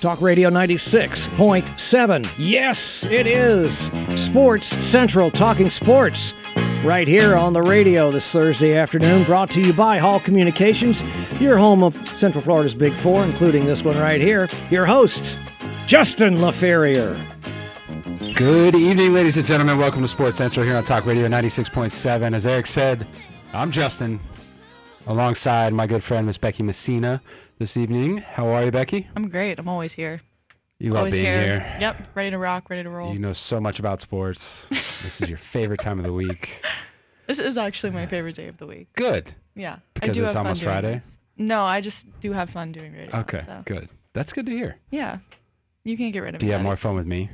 Talk Radio 96.7. Yes, it is. Sports Central talking sports right here on the radio this Thursday afternoon. Brought to you by Hall Communications, your home of Central Florida's Big Four, including this one right here. Your host, Justin LaFerrier. Good evening, ladies and gentlemen. Welcome to Sports Central here on Talk Radio 96.7. As Eric said, I'm Justin, alongside my good friend Miss Becky Messina this evening. How are you, Becky? I'm great. I'm always here. You love always being here. here. Yep, ready to rock, ready to roll. You know so much about sports. this is your favorite time of the week. this is actually my favorite day of the week. Good. Yeah. I Because do it's almost Friday? this. No, I just do have fun doing radio. Okay, So, good. That's good to hear. yeah. You can't get rid of Do me. you have more fun with me?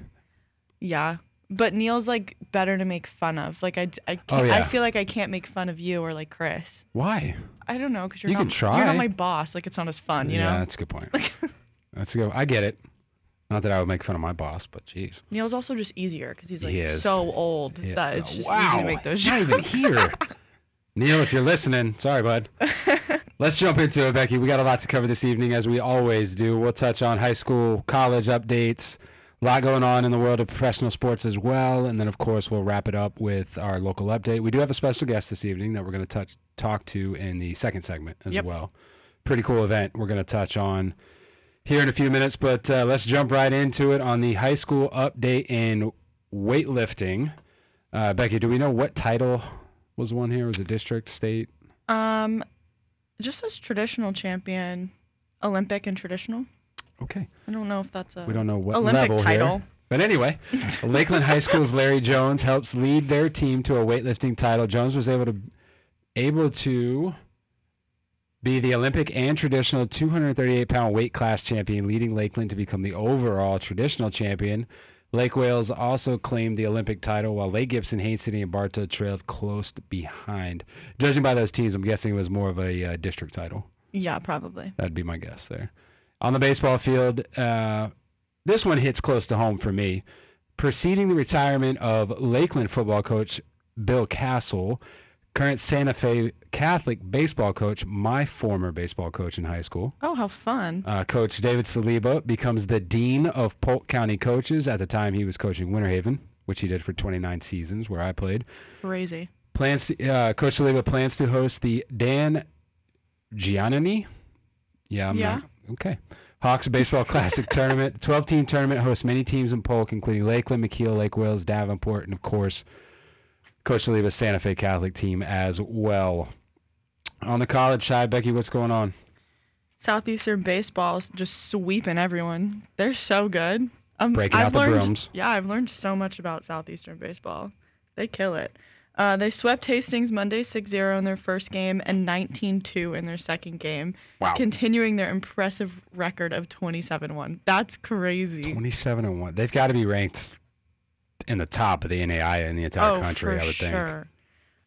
Yeah. But Neil's like better to make fun of. Like I, I, Oh, can't, I yeah. feel like I can't make fun of you or like Chris. Why? I don't know because you're You not. can try. You're not my boss. Like it's not as fun, you know. yeah, know. that's a good point. that's a good. I get it. Not that I would make fun of my boss, but jeez. Neil's also just easier because he's like He is. so old Yeah. that it's just wow. easy to make those Not jokes. even here. Neil, if you're listening, sorry, bud. Let's jump into it, Becky. We got a lot to cover this evening, as we always do. We'll touch on high school, college updates, a lot going on in the world of professional sports as well, and then of course we'll wrap it up with our local update. We do have a special guest this evening that we're going to touch talk to in the second segment as Yep. well. Pretty cool event. We're going to touch on here in a few minutes, but uh, let's jump right into it on the high school update in weightlifting. Uh, Becky, do we know what title was won here? Was it district, state? Um, just as traditional champion, Olympic and traditional. Okay, I don't know if that's a we don't know what Olympic level title. here. But anyway, Lakeland High School's Larry Jones helps lead their team to a weightlifting title. Jones was able to able to be the Olympic and traditional 238 pound weight class champion, leading Lakeland to become the overall traditional champion. Lake Wales also claimed the Olympic title, while Lake Gibson, Haines City, and Bartow trailed close behind. Judging by those teams, I'm guessing it was more of a uh, district title. Yeah, probably. That'd be my guess there. On the baseball field, uh, this one hits close to home for me. Preceding the retirement of Lakeland football coach Bill Castle, current Santa Fe Catholic baseball coach, my former baseball coach in high school, Oh, how fun! uh, Coach David Saliba becomes the dean of Polk County coaches. At the time, he was coaching Winter Haven, which he did for 29 seasons, where I played. Crazy. Plans to, uh, Coach Saliba plans to host the Dan Giannini. Yeah, I'm Yeah. not okay. Hawks Baseball Classic Tournament. 12 team tournament hosts many teams in Polk, including Lakeland, McKeel, Lake Wales, Davenport, and of course, Coach Saliba's Santa Fe Catholic team as well. On the college side, Becky, what's going on? Southeastern baseball's just sweeping everyone. They're so good. Um, Breaking I've out the learned, brooms. Yeah, I've learned so much about Southeastern baseball. They kill it. Uh, they swept Hastings Monday 6-0 in their first game and 19-2 in their second game, Wow. continuing their impressive record of 27-1. That's crazy. 27 and 1. They've got to be ranked in the top of the NAI in the entire oh, country, I would think. sure.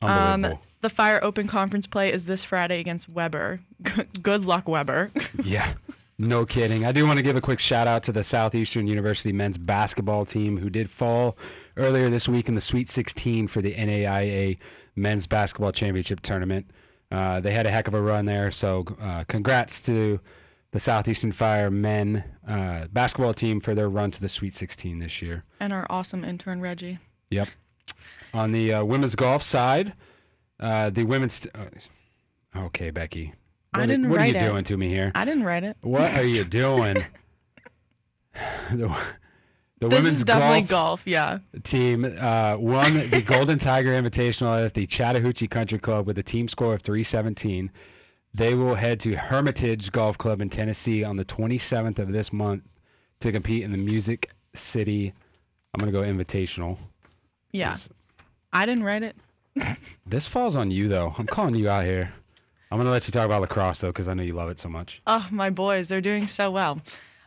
Unbelievable. Um, the Fire Open Conference play is this Friday against Webber. Good luck, Webber. Yeah, no kidding. I do want to give a quick shout out to the Southeastern University men's basketball team who did fall earlier this week in the Sweet 16 for the NAIA men's basketball championship tournament. Uh, they had a heck of a run there, so uh, congrats to the Southeastern Fire men uh, basketball team for their run to the Sweet 16 this year. and our awesome intern, Reggie. Yep. On the uh, women's golf side, uh, the women's. Uh, okay, Becky. I What, didn't what are you it. doing to me here? I didn't write it. What are you doing? the the This women's golf, golf. Yeah. team uh, won the Golden Tiger Invitational at the Chattahoochee Country Club with a team score of 317. They will head to Hermitage Golf Club in Tennessee on the 27th of this month to compete in the Music City. I'm going to go invitational. Yeah. This- I didn't write it. This falls on you, though. I'm calling you out here. I'm going to let you talk about lacrosse, though, because I know you love it so much. Oh, my boys, they're doing so well.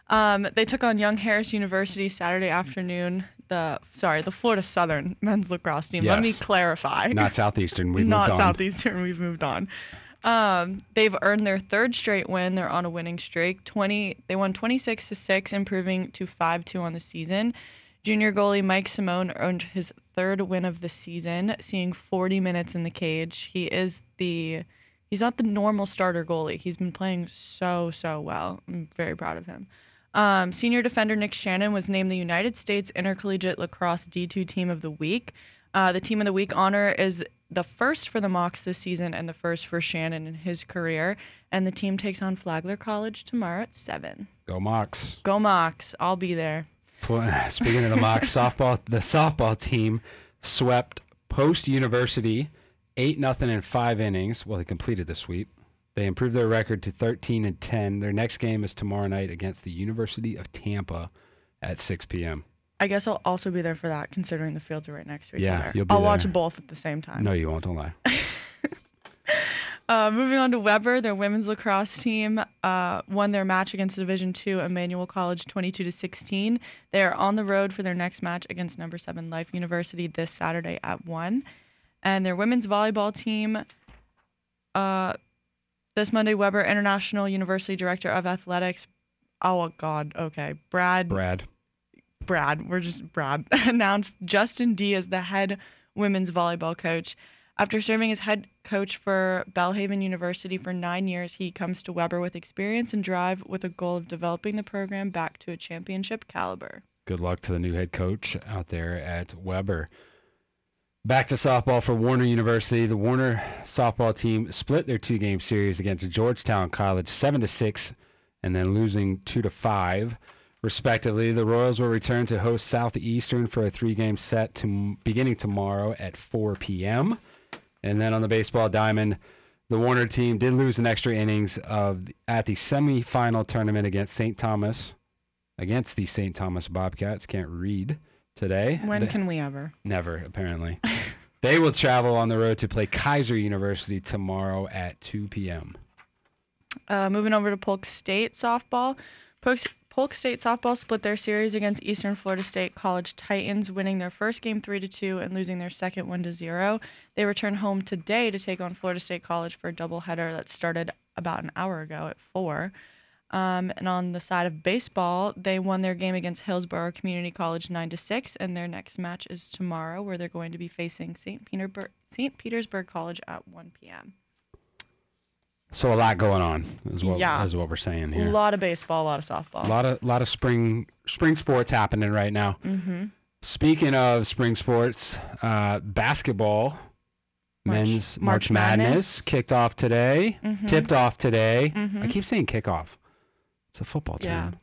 Um, they took on Young Harris University Saturday afternoon. The sorry, the Florida Southern men's lacrosse team. Let me clarify. Not Southeastern. We've not moved on. Southeastern. We've moved on. Um, they've earned their third straight win. They're on a winning streak. Twenty. They won twenty six to six, improving to five two on the season. Junior goalie Mike Simone earned his third win of the season, seeing 40 minutes in the cage. He is the he's not the normal starter goalie. He's been playing so so well. I'm very proud of him. Um, senior defender Nick Shannon was named the United States Intercollegiate Lacrosse D2 Team of the Week. Uh, the Team of the Week honor is the first for the Mocs this season and the first for Shannon in his career. And the team takes on Flagler College tomorrow at 7. Go Mocs. Go Mocs. I'll be there. Speaking of the Mocs, softball, the softball team swept Post University eight nothing in five innings. Well, they completed the sweep. They improved their record to 13 and 10. Their next game is tomorrow night against the University of Tampa at 6 p.m. I guess I'll also be there for that, considering the fields are right next to each Yeah, other. you'll be I'll watch both at the same time. No, you won't. Don't lie. Uh, moving on to Webber, their women's lacrosse team uh, won their match against Division Two Emmanuel College, 22 to 16. They are on the road for their next match against Number Seven Life University this Saturday at one. And their women's volleyball team, uh, this Monday, Webber International University Director of Athletics. Oh God, okay, Brad. Brad. Brad, we're just Brad, announced Justin D as the head women's volleyball coach. After serving as head coach for Belhaven University for nine years, he comes to Webber with experience and drive with a goal of developing the program back to a championship caliber. Good luck to the new head coach out there at Webber. Back to softball for Warner University. The Warner softball team split their two-game series against Georgetown College, seven to six, and then losing two to five, respectively. The Royals will return to host Southeastern for a three-game set to beginning tomorrow at 4 p.m. And then on the baseball diamond, the Warner team did lose an extra innings of at the semifinal tournament against St. Thomas against the St. Thomas Bobcats. Can't read today. When They- can we ever? Never, apparently. they will travel on the road to play Keiser University tomorrow at 2 p.m. Uh, moving over to Polk State softball. Polk, Polk State softball split their series against Eastern Florida State College Titans, winning their first game three to two and losing their second one to zero. They return home today to take on Florida State College for a doubleheader that started about an hour ago at four. Um, and on the side of baseball, they won their game against Hillsborough Community College nine to six, and their next match is tomorrow, where they're going to be facing St. Petersburg St. Petersburg College at 1 p.m. So a lot going on is what Yeah. is what we're saying here. A lot of baseball, a lot of softball. A lot of lot of spring spring sports happening right now. mm-hmm. Speaking of spring sports, uh, basketball, March- men's March March, Madness. Madness. kicked off today, Mhm. tipped off today. I Mhm. keep saying kickoff. It's a football Yeah. term.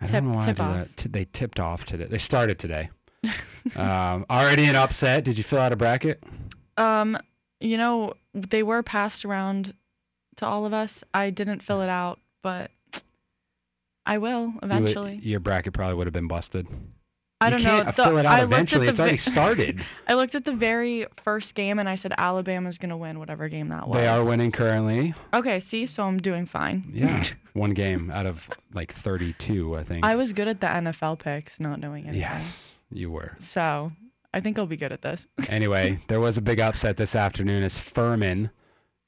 I Tip- don't know why I do off. that. T- They tipped off today. They started today. um, already an upset. Did you fill out a bracket? Um, you know, they were passed around to all of us. I didn't fill it out, but I will You would- eventually. your bracket probably would have been busted. I don't can't know. fill it out I eventually. It's already started. I looked at the very first game and I said Alabama's gonna win whatever game that was. they are winning currently. Okay, see, so I'm doing fine. Yeah, one game out of like 32, I think. I was good at the NFL picks, not knowing anything. yes, you were. So I think I'll be good at this. Anyway, there was a big upset this afternoon as Furman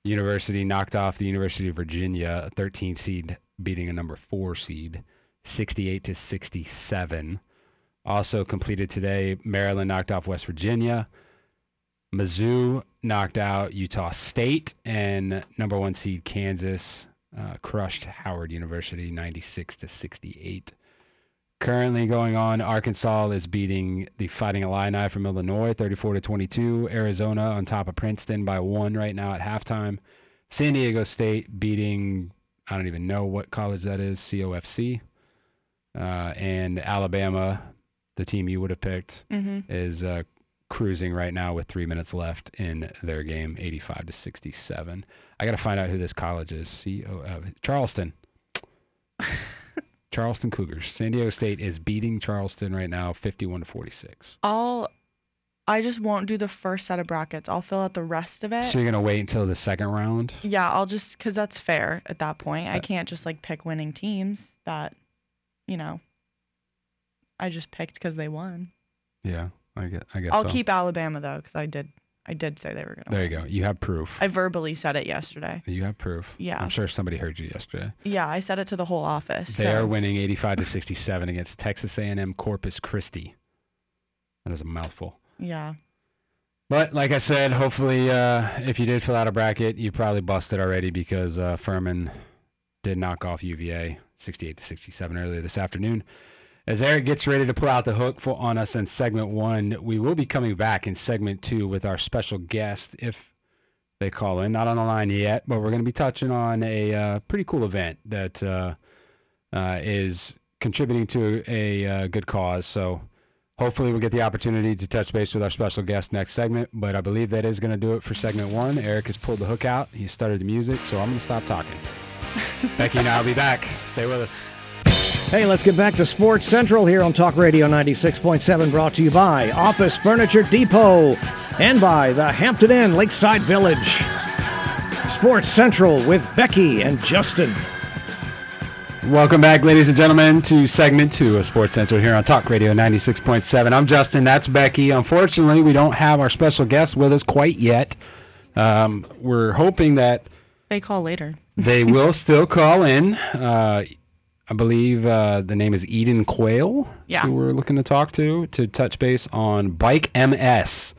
University knocked off the University of Virginia, a 13 seed, beating a number four seed, 68 to 67. Also completed today, Maryland knocked off West Virginia. Mizzou knocked out Utah State, and number one seed Kansas uh, crushed Howard University, 96 to 68. Currently going on, Arkansas is beating the Fighting Illini from Illinois, 34 to 22. Arizona on top of Princeton by one right now at halftime. San Diego State beating I don't even know what college that is, COFC. Uh, and Alabama, the team you would have picked, hmm is uh, cruising right now with three minutes left in their game, 85 to 67. I got to find out who this college is. C O F Charleston. Charleston Cougars. San Diego State is beating Charleston right now, 51 to 46. I'll. I just won't do the first set of brackets. I'll fill out the rest of it. So you're gonna wait until the second round? Yeah, I'll just because that's fair at that point. I Uh, can't just like pick winning teams that, you know, I just picked because they won. Yeah, I guess. I guess I'll so. keep Alabama though because I did. I did say they were gonna. There you go. You have proof. I verbally said it yesterday. you have proof. Yeah. I'm sure somebody heard you yesterday. Yeah, I said it to the whole office. They so- are winning 85 to 67 against Texas A&M Corpus Christi. That is a mouthful. Yeah. But like I said, hopefully, uh, if you did fill out a bracket, you probably busted already because uh, Furman did knock off UVA 68 to 67 earlier this afternoon. As Eric gets ready to pull out the hook for, on us in segment one, we will be coming back in segment two with our special guest if they call in. Not on the line yet, but we're going to be touching on a uh, pretty cool event that uh, uh, is contributing to a, uh, good cause. So hopefully we'll get the opportunity to touch base with our special guest next segment. But I believe that is going to do it for segment one. Eric has pulled the hook out. He started the music, so I'm going to stop talking. Becky and I will be back. Stay with us. Hey, let's get back to Sports Central here on Talk Radio 96.7, brought to you by Office Furniture Depot and by the Hampton Inn Lakeside Village. Sports Central with Becky and Justin. Welcome back, ladies and gentlemen, to segment two of Sports Central here on Talk Radio 96.7. I'm Justin. That's Becky. Unfortunately, we don't have our special guest with us quite yet. Um, we're hoping that They call later. they will still call in. Uh, I believe uh, the name is Eden Quayle, Yeah. who we're looking to talk to to touch base on Bike MS.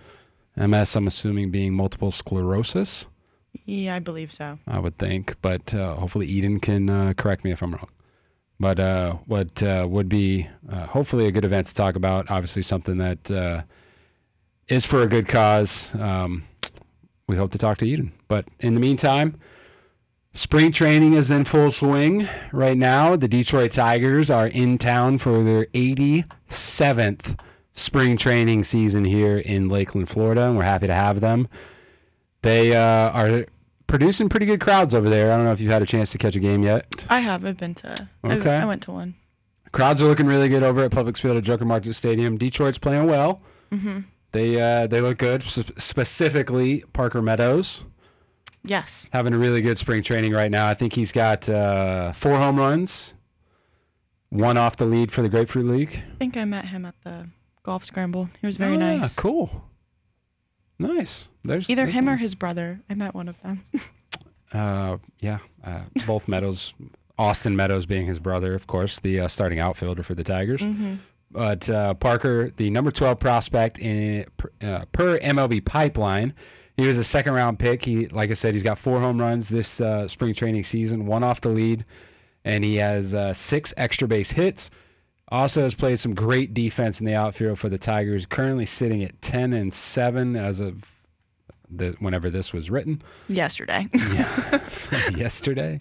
MS, I'm assuming being multiple sclerosis. Yeah, I believe so. I would think, but uh, hopefully Eden can uh, correct me if I'm wrong. But uh, what uh, would be uh, hopefully a good event to talk about, obviously something that uh, is for a good cause. Um, we hope to talk to Eden. But in the meantime, spring training is in full swing right now. The Detroit Tigers are in town for their 87th spring training season here in Lakeland, Florida, and we're happy to have them. They uh, are producing pretty good crowds over there. I don't know if you've had a chance to catch a game yet. I have. I've been to. I- Okay. I, went to one. Crowds are looking really good over at Publix Field at Joker Marchant Stadium. Detroit's playing well. Mm-hmm. They uh, they look good. S- specifically, Parker Meadows Yes. having a really good spring training right now. I think he's got uh, four home runs, one off the lead for the Grapefruit League. I think I met him at the golf scramble. He was very Ah, nice. Cool. Nice. There's Either there's him or his brother. I met one of them. Uh, yeah, uh, both Meadows. Austin Meadows being his brother, of course, the uh, starting outfielder for the Tigers. mm-hmm. But uh, Parker, the number 12 prospect in per, uh, per MLB pipeline, he was a second round pick. He, like I said, he's got four home runs this uh, spring training season, one off the lead, and he has uh, six extra base hits. Also has played some great defense in the outfield for the Tigers. Currently sitting at 10 and seven as of the, whenever this was written. Yesterday. yesterday,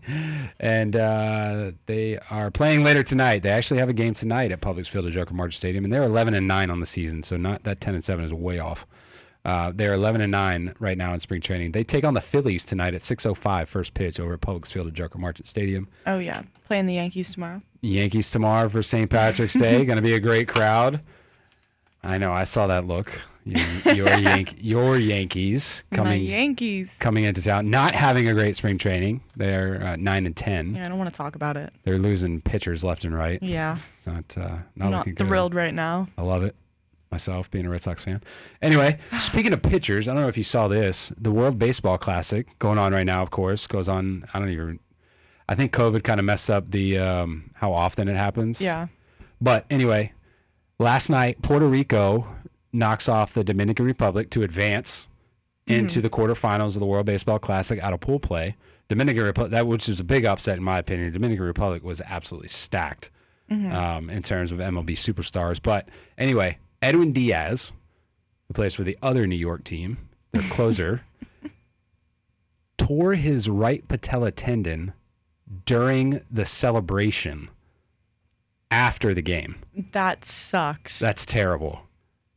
and uh, they are playing later tonight. They actually have a game tonight at Publix Field at Joker Marchant Stadium, and they're 11 and nine on the season. So not that 10 and seven is way off. Uh, they're 11 and nine right now in spring training. They take on the Phillies tonight at 6:05 first pitch over at Publix Field at Joker Marchant Stadium. oh yeah, playing the Yankees tomorrow. Yankees tomorrow for St. Patrick's Day. Going to be a great crowd. I know. I saw that look. You, your Yank, your Yankees coming. My Yankees. coming into town, not having a great spring training. They're uh, nine and ten. Yeah, I don't want to talk about it. They're losing pitchers left and right. Yeah, It's not uh, not, I'm not looking good. thrilled right now. I love it. Myself being a Red Sox fan. Anyway, speaking of pitchers, I don't know if you saw this. The World Baseball Classic going on right now, of course, goes on. I don't even. I think COVID kind of messed up the um, how often it happens. Yeah. But anyway, last night Puerto Rico knocks off the Dominican Republic to advance into the quarterfinals of the World Baseball Classic out of pool play. Dominican Republic, that which is a big upset in my opinion. Dominican Republic was absolutely stacked um, in terms of MLB superstars. But anyway, Edwin Diaz, who plays for the other New York team, their closer, tore his right patella tendon during the celebration after the game. That sucks. That's terrible.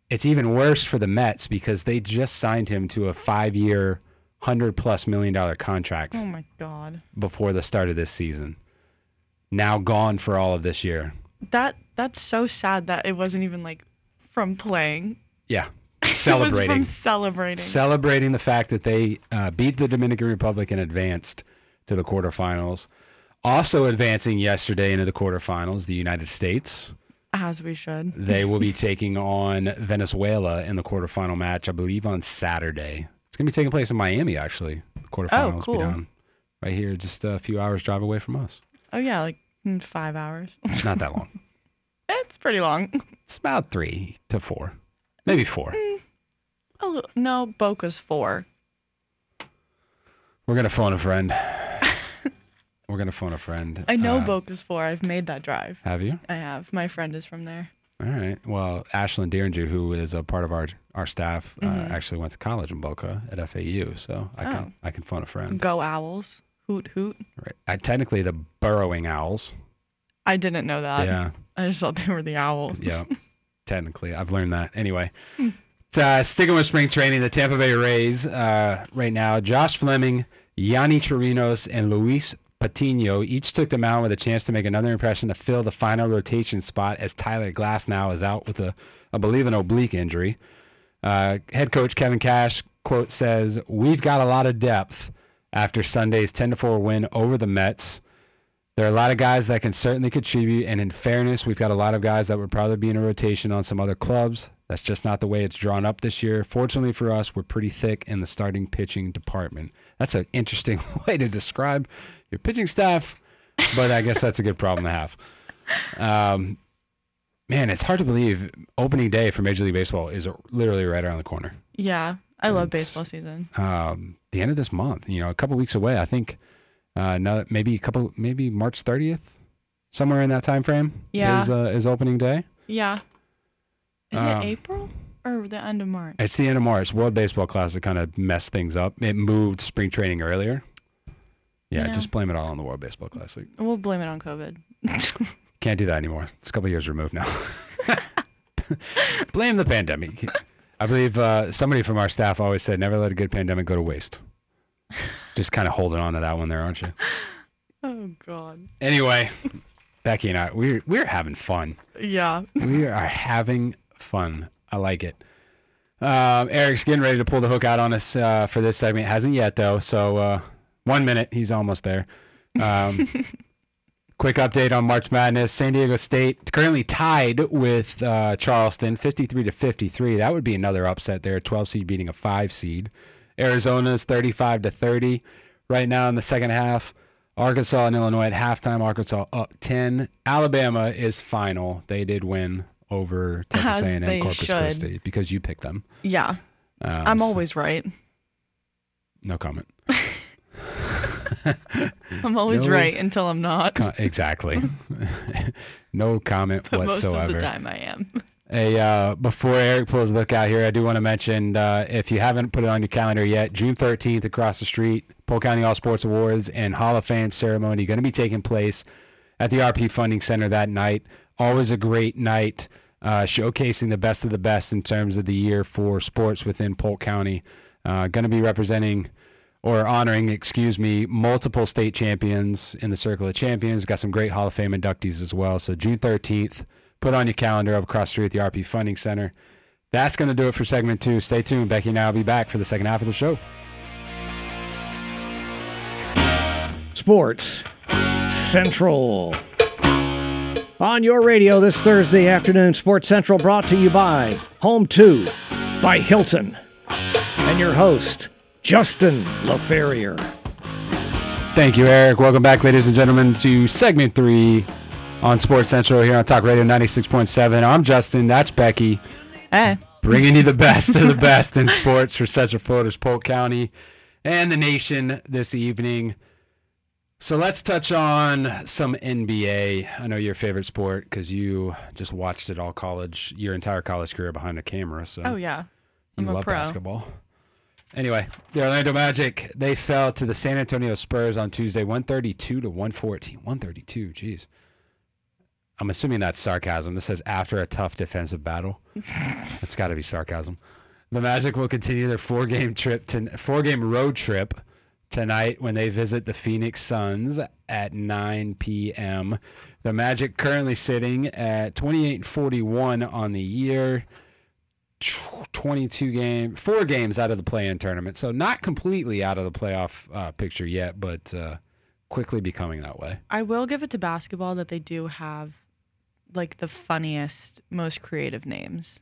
It's even worse for the Mets because they just signed him to a five year, hundred plus million dollar contract oh my god. before the start of this season. Now gone for all of this year. That that's so sad that it wasn't even like from playing. Yeah. It was Celebrating. from celebrating. celebrating the fact that they uh, beat the Dominican Republic and advanced to the quarterfinals. Also advancing yesterday into the quarterfinals, the United States. As we should. They will be taking on Venezuela in the quarterfinal match, I believe, on Saturday. It's going to be taking place in Miami, actually. The quarterfinals Oh, cool. be down right here, just a few hours drive away from us. Oh yeah, like in five hours. It's not that long. it's pretty long. It's about three to four, maybe four. Oh no, Boca's four. We're going to phone a friend. We're gonna phone a friend. I know Uh, Bocas Four. I've made that drive. Have you? I have. My friend is from there. All right. Well, Ashlyn Deeringer, who is a part of our our staff, uh, actually went to college in Boca at FAU, so I Mm-hmm. Oh. can I can phone a friend. Go Owls. Hoot hoot. Right. I, technically, the burrowing owls. I didn't know that. yeah. I just thought they were the owls. Yeah. technically, I've learned that. Anyway, uh, sticking with spring training, the Tampa Bay Rays uh, right now, Josh Fleming, Yonny Chirinos, and Luis Patino each took them out with a chance to make another impression to fill the final rotation spot as Tyler Glasnow is out with a, I believe, an oblique injury. Uh, head coach Kevin Cash quote says, "We've got a lot of depth after Sunday's 10 to 4 win over the Mets." There are a lot of guys that can certainly contribute, and in fairness, we've got a lot of guys that would probably be in a rotation on some other clubs. That's just not the way it's drawn up this year. Fortunately for us, we're pretty thick in the starting pitching department. That's an interesting way to describe your pitching staff, but I guess that's a good problem to have. Um, man, it's hard to believe opening day for Major League Baseball is literally right around the corner. Yeah. I love It's- baseball season. Um, the end of this month, you know, a couple weeks away. I think uh, no, maybe a couple, maybe March 30th, somewhere in that time frame. Yeah. is uh, is opening day. Yeah. Is Um, it April or the end of March? It's the end of March. World Baseball Classic kind of messed things up. It moved spring training earlier. Yeah, Yeah. just blame it all on the World Baseball Classic. We'll blame it on COVID. Can't do that anymore. It's a couple years removed now. blame the pandemic. I believe uh, somebody from our staff always said, "Never let a good pandemic go to waste." Just kind of holding on to that one there, aren't you? Oh God. Anyway, Becky and I, we're we're having fun. Yeah. We are having fun. I like it. Um, Eric's getting ready to pull the hook out on us uh, for this segment. Hasn't yet though. So uh, one minute, he's almost there. Um, quick update on March Madness. San Diego State currently tied with uh, Charleston, 53 to 53. That would be another upset there. 12 seed beating a five seed. Arizona's 35 to 30 right now in the second half. Arkansas and Illinois at halftime. Arkansas up 10. Alabama is final. They did win over Texas As A&M Corpus should. Christi because you picked them. Yeah. Um, I'm so- always right. no comment. I'm always No. right until I'm not. Co- exactly. no comment But most of whatsoever. the time I am. Hey, uh, before Eric pulls the look out here, I do want to mention uh, if you haven't put it on your calendar yet, June 13th across the street, Polk County All Sports Awards and Hall of Fame ceremony going to be taking place at the RP Funding Center that night. Always a great night, uh, showcasing the best of the best in terms of the year for sports within Polk County. Uh, going to be representing or honoring, excuse me, multiple state champions in the Circle of Champions. Got some great Hall of Fame inductees as well. So June 13th, put on your calendar up across the street at the RP Funding Center. That's going to do it for segment two. Stay tuned. Becky and I will be back for the second half of the show. Sports Central. On your radio this Thursday afternoon, Sports Central brought to you by Home 2 by Hilton and your host, Justin LaFerrier. Thank you, Eric. Welcome back, ladies and gentlemen, to segment three on Sports Central here on Talk Radio 96.7. I'm Justin. That's Becky. Hey. bringing you the best of the best in sports for Central Florida's Polk County and the nation this evening. So let's touch on some NBA. I know your favorite sport because you just watched it all college, your entire college career behind a camera. So Oh yeah. you I'm a love pro. basketball. Anyway, the Orlando Magic, they fell to the San Antonio Spurs on Tuesday, 132 to 114. 132, jeez. I'm assuming that's sarcasm. This says after a tough defensive battle. That's got to be sarcasm. The Magic will continue their four-game trip to four-game road trip tonight when they visit the Phoenix Suns at 9 p.m. The Magic currently sitting at 28 and 41 on the year. 22 game, four games out of the play-in tournament. So not completely out of the playoff uh, picture yet, but uh, quickly becoming that way. I will give it to basketball that they do have like the funniest, most creative names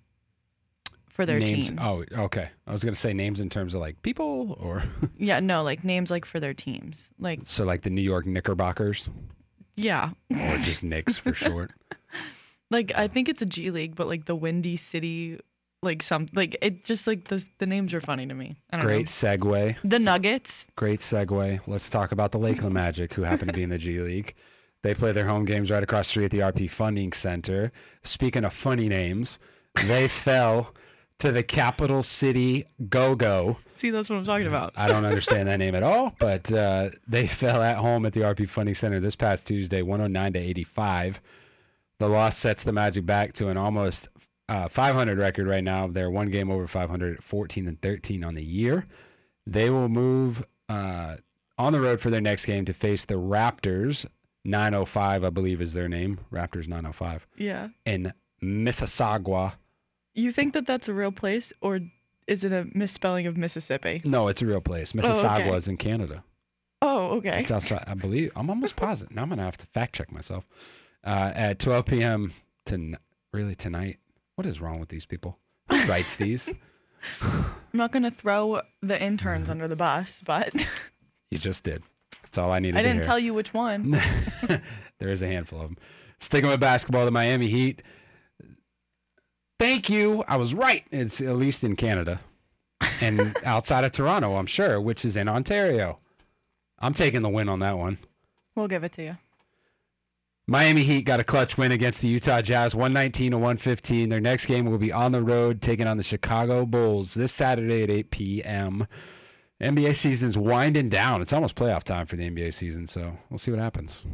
for their names. teams. Oh, okay. I was gonna say names in terms of like people, or Yeah, no, like names like for their teams. Like so like the New York Knickerbockers, yeah. or just Knicks for short. Like I think it's a G League, but like the Windy City like some like it just like the the names are funny to me. I don't Great know. segue. The Nuggets. Great segue. Let's talk about the Lakeland Magic, who happen to be in the G League. They play their home games right across the street at the RP Funding Center. Speaking of funny names, they fell to the Capital City Go Go. See, that's what I'm talking about. I don't understand that name at all, but uh, they fell at home at the RP Funding Center this past Tuesday, 109 to 85. The loss sets the Magic back to an almost uh, 500 record right now. They're one game over 500 14 and 13 on the year. They will move uh, on the road for their next game to face the Raptors. 905, I believe, is their name. Raptors 905 Yeah. in Mississauga. You think that that's a real place, or is it a misspelling of Mississippi? No, it's a real place. Mississauga okay. is in Canada. Oh, okay. It's outside. I believe. I'm almost positive. Now I'm gonna have to fact check myself. Uh, at 12 p.m. to really tonight. What is wrong with these people? Who writes these? I'm not gonna throw the interns under the bus, but You just did. That's all I needed I didn't tell you which one. there is a handful of them. Sticking with basketball, the Miami Heat. Thank you. I was right. It's at least in Canada and outside of Toronto, I'm sure, which is in Ontario. I'm taking the win on that one. We'll give it to you. Miami Heat got a clutch win against the Utah Jazz, 119 to 115. Their next game will be on the road, taking on the Chicago Bulls this Saturday at 8 p.m. NBA season's winding down. It's almost playoff time for the NBA season, so we'll see what happens.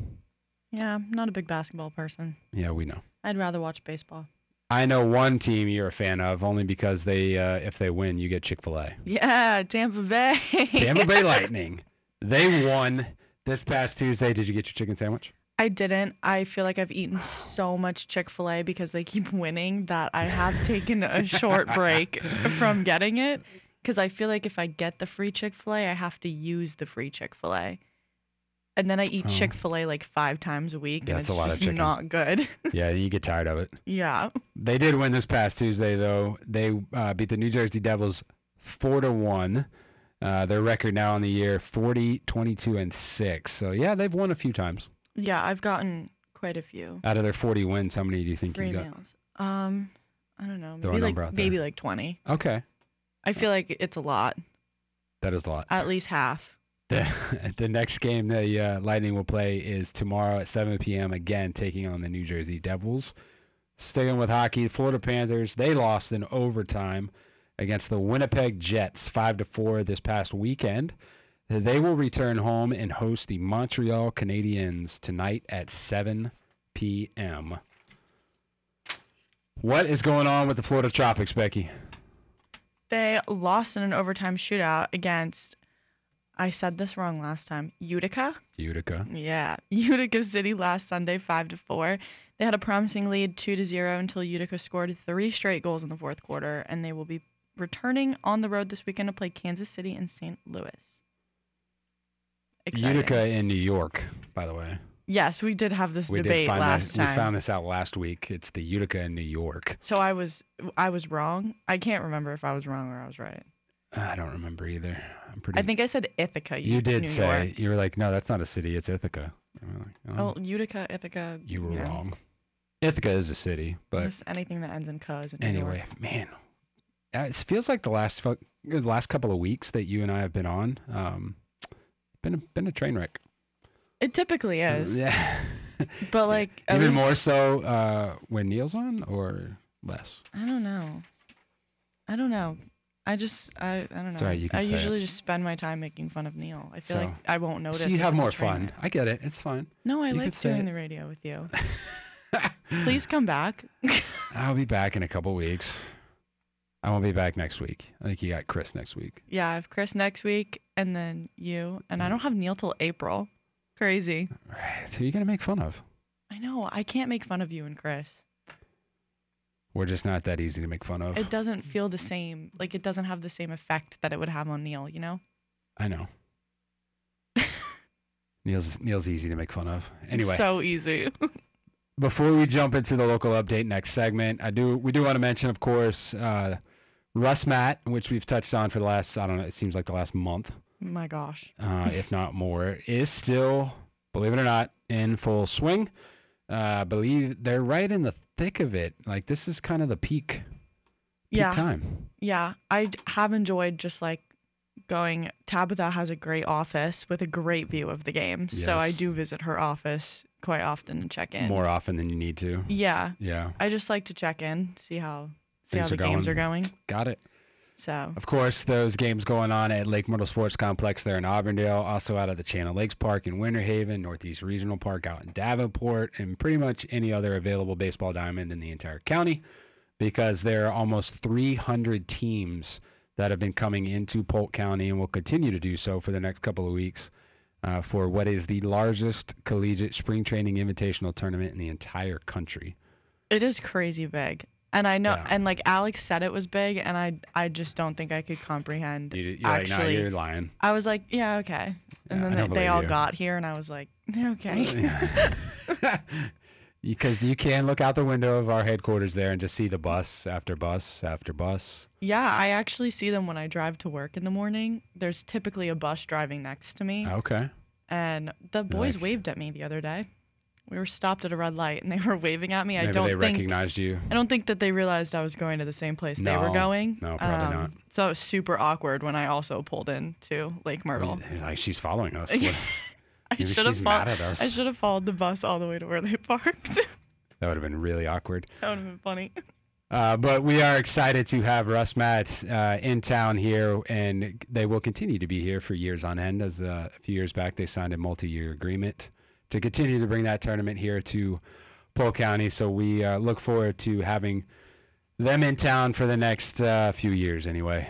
Yeah, I'm not a big basketball person. Yeah, we know. I'd rather watch baseball. I know one team you're a fan of only because they, uh, if they win, you get Chick Fil A. Yeah, Tampa Bay. Tampa Bay Lightning. They won this past Tuesday. Did you get your chicken sandwich? I didn't. I feel like I've eaten so much Chick fil A because they keep winning that I have taken a short break from getting it. Because I feel like if I get the free Chick fil A, I have to use the free Chick fil A. And then I eat Oh. Chick fil A like five times a week. Yeah, and that's it's a lot of just chicken. not good. Yeah, you get tired of it. yeah. They did win this past Tuesday, though. They uh, beat the New Jersey Devils four to one. Uh, their record now on the year 40, 22, and six. So yeah, they've won a few times. Yeah, I've gotten quite a few Out of their 40 wins, how many do you think you got? meals. Um, I don't know. Maybe like maybe like twenty. Okay, I feel like it's a lot. that is a lot. At least half. The, the next game the uh, Lightning will play is tomorrow at 7 p.m. again, taking on the New Jersey Devils. Sticking with hockey, Florida Panthers they lost in overtime against the Winnipeg Jets, five to four this past weekend. They will return home and host the Montreal Canadiens tonight at 7 p.m. What is going on with the Florida Tropics, Becky? They lost in an overtime shootout against. I said this wrong last time. Utica. Utica. Yeah, Utica City last Sunday, five to four. They had a promising lead, two to zero, until Utica scored three straight goals in the fourth quarter, and they will be returning on the road this weekend to play Kansas City and St. Louis. Exciting. Utica in New York, by the way. Yes, we did have this we debate did find last that, time. We found this out last week. It's the Utica in New York. so I was I was wrong. I can't remember if I was wrong or I was right. I don't remember either. I'm pretty. I think I said Ithaca. you did New say York. you were like, no, that's not a city. It's Ithaca. Like, oh, Oh, Utica, Ithaca. you were know, wrong. Ithaca is a city, but just anything that ends in "ca" is in New anyway, York. man, uh, it feels like the last fu- the last couple of weeks that you and I have been on, um, been a, been a train wreck. It typically is, Yeah, but like even more so uh, when Neil's on, or less. I don't know. I don't know. I just I, I don't know. Right, you can I say it. usually just spend my time making fun of Neil. I feel So- like I won't notice. So you have more fun. I get it. It's fun. No, I You like doing it. the radio with you. Please come back. I'll be back in a couple weeks. I won't be back next week. I think you got Chris next week. yeah, I have Chris next week, and then you, and I don't have Neil till April. Crazy. Right. Who are you gonna make fun of? I know. I can't make fun of you and Chris. We're just not that easy to make fun of. It doesn't feel the same. Like it doesn't have the same effect that it would have on Neil. You know. I know. Neil's Neil's easy to make fun of. Anyway, So easy. before we jump into the local update next segment, I do we do want to mention, of course, uh, RussMatt, which we've touched on for the last I don't know, it seems like the last month, My gosh. uh, if not more, is still, believe it or not, in full swing. Uh, believe they're right in the thick of it. Like this is kind of the peak Yeah. time. Yeah, I d- have enjoyed just like going. Tabitha has a great office with a great view of the game, so I do visit her office quite often and check in. More often than you need to. Yeah, Yeah. I just like to check in, see how see Things how the games going. are going. Got it. So Of course, those games going on at Lake Myrtle Sports Complex there in Auburndale, also out of the Chain of Lakes Park in Winter Haven, Northeast Regional Park out in Davenport, and pretty much any other available baseball diamond in the entire county because there are almost 300 teams that have been coming into Polk County and will continue to do so for the next couple of weeks uh, for what is the largest collegiate spring training invitational tournament in the entire country. it is crazy big, and I know, Yeah. and like Alex said, it was big, and I I just don't think I could comprehend. You, you're like, nah, actually, you're lying. I was like, yeah, okay, and Yeah, then they, they all you. got here, and I was like, okay. because you can look out the window of our headquarters there and just see the bus after bus after bus. Yeah, I actually see them when I drive to work in the morning. There's typically a bus driving next to me, Okay. and the boys Nice. waved at me the other day. We were stopped at a red light, and they were waving at me. I don't think they think recognized you. I don't think that they realized I was going to the same place they were going. No, probably Um, not. So it was super awkward when I also pulled into Lake Myrtle. Like she's following us. What- I Maybe should have she's mad at I should have followed the bus all the way to where they parked. That would have been really awkward. that would have been funny. Uh, but we are excited to have RussMatt uh, in town here, and they will continue to be here for years on end. As uh, a few years back, they signed a multi-year agreement to continue to bring that tournament here to Polk County. So we uh, look forward to having them in town for the next uh, few years, anyway,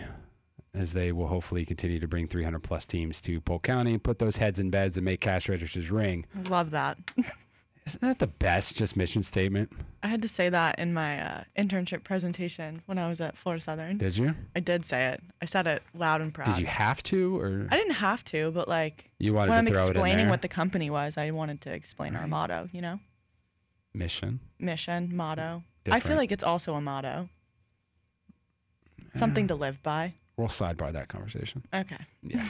as they will hopefully continue to bring 300 plus teams to Polk County and put those heads in beds and make cash registers ring. Love that. Isn't that the best just mission statement? I had to say that in my uh, internship presentation when I was at Florida Southern. Did you? I did say it. I said it loud and proud. Did you have to, or I didn't have to, but like you wanted when to I'm throw it in explaining there? what the company was, I wanted to explain our motto. You know, mission. mission, motto. I feel like it's also a motto. Something to live by. We'll sidebar that conversation. Okay. Yeah.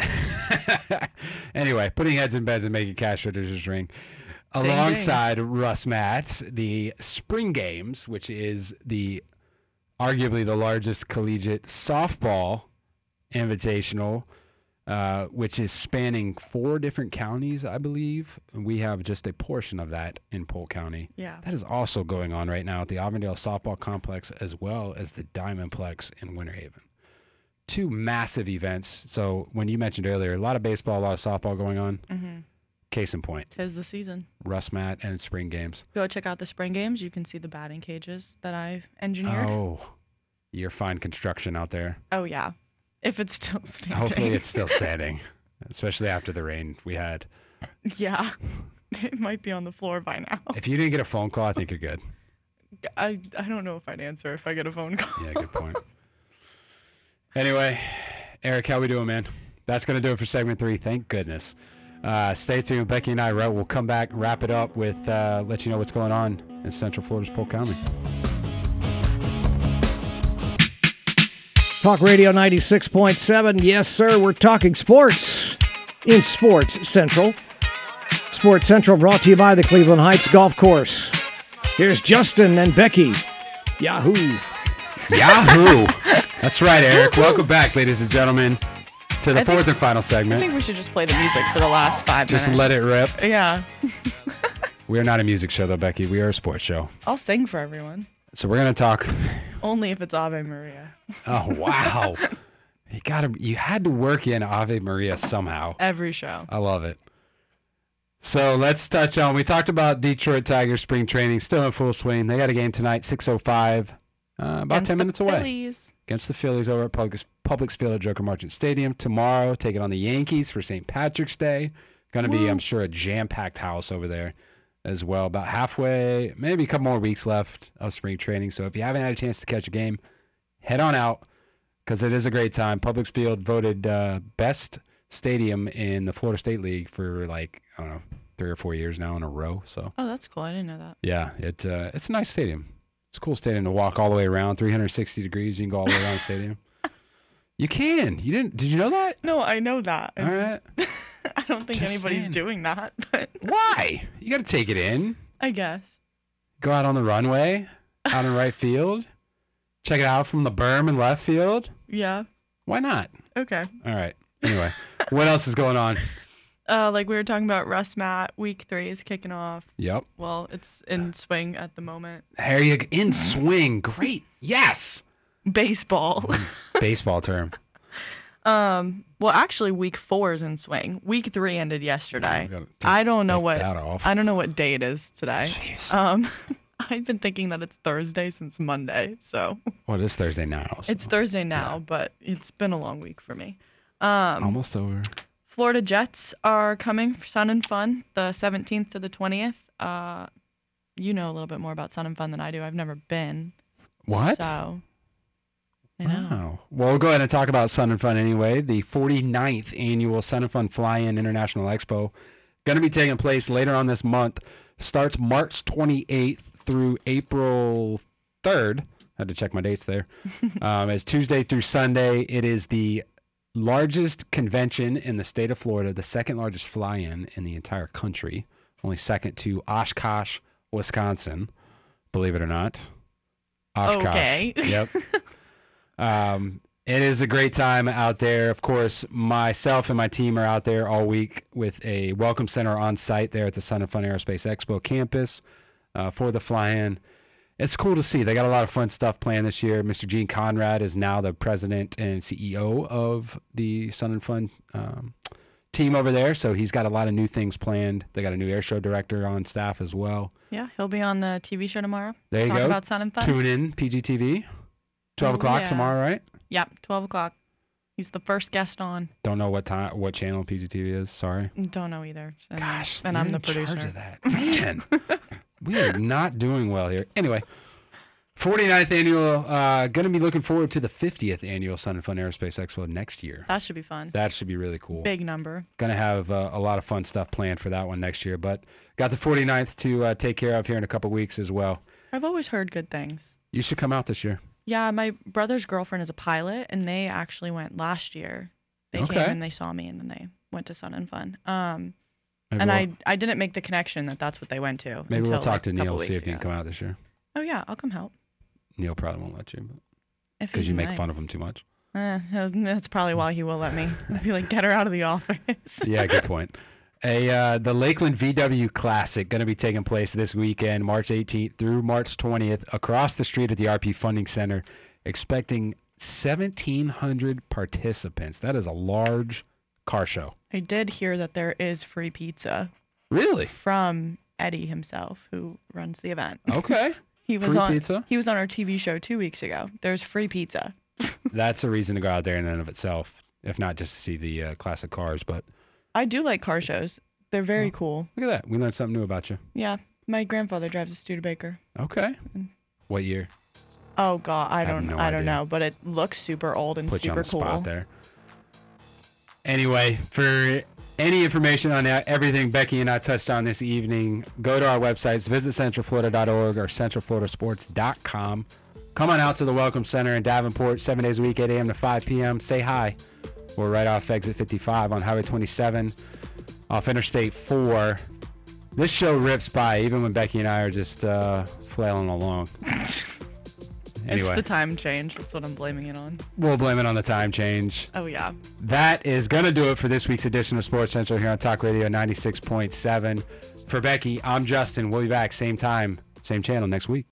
anyway, putting heads in beds and making cash registers ring. Ding. Alongside RussMatt, the Spring Games, which is the arguably the largest collegiate softball invitational, uh, which is spanning four different counties, I believe. We have just a portion of that in Polk County. Yeah. That is also going on right now at the Auburndale Softball Complex as well as the Diamondplex in Winter Haven. Two massive events. So when you mentioned earlier, a lot of baseball, a lot of softball going on. Mm-hmm. Case in point, Tis the season. RussMatt and spring games. Go check out the spring games. You can see the batting cages that I've engineered. Oh, your fine construction out there. Oh yeah. If it's still standing. Hopefully it's still standing, especially after the rain we had. yeah. It might be on the floor by now. If you didn't get a phone call, I think you're good. I, I don't know if I'd answer if I get a phone call. Yeah, good point. anyway, Eric, how we doing, man? That's gonna do it for segment three. Thank goodness. Uh, stay tuned. Becky and I will come back, wrap it up with uh, let you know what's going on in Central Florida's Polk County. Talk Radio 96.7. Yes, sir. We're talking sports in Sports Central. Sports Central brought to you by the Cleveland Heights Golf Course. Here's Justin and Becky. Yahoo. Yahoo! That's right, Eric. Welcome back, ladies and gentlemen, to the I think- fourth and final segment. I think we should just play the music for the last five Just minutes. let it rip. Yeah. We are not a music show, though, Becky. We are a sports show. I'll sing for everyone. So we're gonna talk. Only if it's Ave Maria. Oh wow! you got to. You had to work in Ave Maria somehow. Every show. I love it. So let's touch on. We talked about Detroit Tigers spring training still in full swing. They got a game tonight, 6:05, uh, about 10 minutes away Phillies. against the Phillies over at Publix, Publix Field at Joker Marchant Stadium. Tomorrow, taking on the Yankees for St. Patrick's Day. Going to be, I'm sure, a jam-packed house over there as well. About halfway, maybe a couple more weeks left of spring training. So if you haven't had a chance to catch a game, head on out because it is a great time. Publix Field voted uh, best stadium in the Florida State League for like I don't know three or four years now in a row. So Oh, that's cool. I didn't know that. yeah, it uh, it's a nice stadium. It's a cool stadium to walk all the way around, 360 degrees. You can go all the way around the stadium. You can. You didn't? Did you know that? No, I know that. All right. I don't think Just anybody's saying. doing that, but Why? You got to take it in. I guess. Go out on the runway, out in right field. Check it out from the berm in left field. Yeah. Why not? Okay. All right. Anyway, what else is going on? Uh, like we were talking about, RussMatt week three is kicking off. Yep. Well, it's in swing at the moment. There you go. In swing. Great. Yes. Baseball. Baseball term. um. Well, actually, week four is in swing. Week three ended yesterday. We I don't know what. that off. I don't know what day it is today. Jeez. Um. I've been thinking that it's Thursday since Monday, so Well, it is Thursday now. so it's Thursday now. But it's been a long week for me. Um. almost over. Florida Jets are coming for Sun and Fun the 17th to the 20th. Uh, you know a little bit more about Sun and Fun than I do. I've never been. What? So, I know. Wow. Well, we'll go ahead and talk about Sun and Fun anyway. The 49th annual Sun and Fun Fly-In International Expo going to be taking place later on this month. Starts March 28th through April 3rd. I Had to check my dates there. um, it's Tuesday through Sunday. It is the largest convention in the state of Florida, the second largest fly-in in the entire country, only second to Oshkosh, Wisconsin. Believe it or not. Oshkosh. Okay. Yep. Um, it is a great time out there. Of course, myself and my team are out there all week with a welcome center on site there at the Sun and Fun Aerospace Expo campus uh, for the fly-in. It's cool to see. They got a lot of fun stuff planned this year. Mr. Gene Conrad is now the president and CEO of the Sun and Fun um, team over there, so he's got a lot of new things planned. They got a new air show director on staff as well. Yeah, he'll be on the TV show tomorrow. There you go. about Sun and Fun. Tune in PGTV, 12 Oh, o'clock yeah. tomorrow, right? Yep, 12 o'clock. He's the first guest on. Don't know what time, what channel PGTV is. Sorry. Don't know either. And, Gosh, and I'm the producer. of that. Man, we are not doing well here. Anyway, 49th annual. Uh, going to be looking forward to the 50th annual Sun and Fun Aerospace Expo next year. That should be fun. That should be really cool. Big number. Going to have uh, a lot of fun stuff planned for that one next year. But got the 49th to uh, take care of here in a couple weeks as well. I've always heard good things. You should come out this year. Yeah, my brother's girlfriend is a pilot, and they actually went last year. They Okay. came and they saw me, and then they went to Sun and Fun. Um, Maybe and we'll, I I didn't make the connection that that's what they went to. maybe we'll talk like, to Neil see if he can come out this year. Oh yeah, I'll come help. Neil probably won't let you because you make nice. fun of him too much. Eh, that's probably why he will let me. I'd be like, get her out of the office. yeah, good point. A uh, the Lakeland VW Classic going to be taking place this weekend, March 18th through March 20th, across the street at the RP Funding Center. Expecting 1,700 participants. That is a large car show. I did hear that there is free pizza Really? from Eddie himself, who runs the event. Okay. He was Free on pizza? he was on our TV show two weeks ago. There's free pizza. That's a reason to go out there in and of itself, if not just to see the uh, classic cars. But I do like car shows. They're very Oh. cool. look at that. We learned something new about you. Yeah, my grandfather drives a Studebaker. Okay. What year? Oh god, I don't no I don't know, but it looks super old and put you on super the cool. spot there. Anyway, for any information on everything Becky and I touched on this evening, go to our websites, visit centralflorida.org or centralfloridasports.com. Come on out to the Welcome Center in Davenport, seven days a week, 8 a.m. to 5 p.m. Say hi. We're right off exit 55 on Highway 27, off Interstate 4. This show rips by, even when Becky and I are just uh, flailing along. anyway, It's the time change. That's what I'm blaming it on. we'll blame it on the time change. Oh yeah. That is going to do it for this week's edition of Sports Central here on Talk Radio 96.7. For Becky, I'm Justin. We'll be back same time, same channel next week.